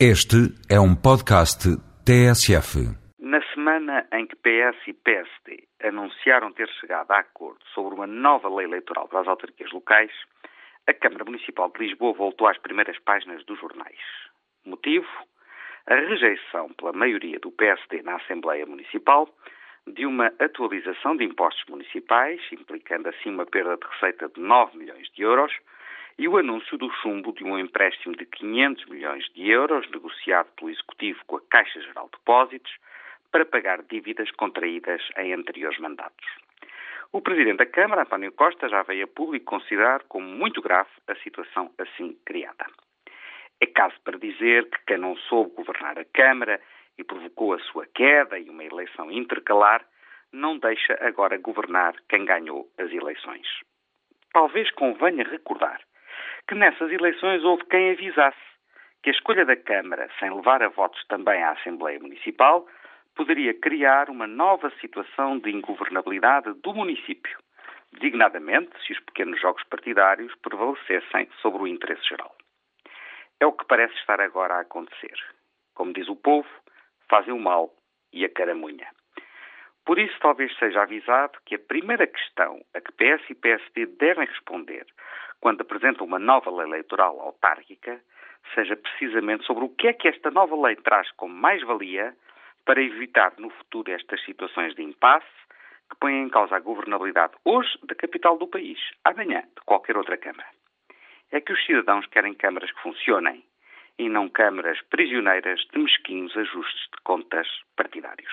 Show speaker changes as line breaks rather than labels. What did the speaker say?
Este é um podcast TSF.
Na semana em que PS e PSD anunciaram ter chegado a acordo sobre uma nova lei eleitoral para as autarquias locais, a Câmara Municipal de Lisboa voltou às primeiras páginas dos jornais. Motivo? A rejeição pela maioria do PSD na Assembleia Municipal de uma atualização de impostos municipais, implicando assim uma perda de receita de 9 milhões de euros, e o anúncio do chumbo de um empréstimo de 500 milhões de euros, negociado pelo Executivo com a Caixa Geral de Depósitos, para pagar dívidas contraídas em anteriores mandatos. O Presidente da Câmara, António Costa, já veio a público considerar como muito grave a situação assim criada. É caso para dizer que quem não soube governar a Câmara e provocou a sua queda e uma eleição intercalar, não deixa agora governar quem ganhou as eleições. Talvez convenha recordar que nessas eleições houve quem avisasse que a escolha da Câmara, sem levar a votos também à Assembleia Municipal, poderia criar uma nova situação de ingovernabilidade do município, designadamente se os pequenos jogos partidários prevalecessem sobre o interesse geral. É o que parece estar agora a acontecer. Como diz o povo, fazem o mal e a caramunha. Por isso, talvez seja avisado que a primeira questão a que PS e PSD devem responder quando apresentam uma nova lei eleitoral autárquica seja precisamente sobre o que é que esta nova lei traz como mais-valia para evitar no futuro estas situações de impasse que põem em causa a governabilidade hoje da capital do país, amanhã de qualquer outra Câmara. É que os cidadãos querem câmaras que funcionem e não câmaras prisioneiras de mesquinhos ajustes de contas partidários.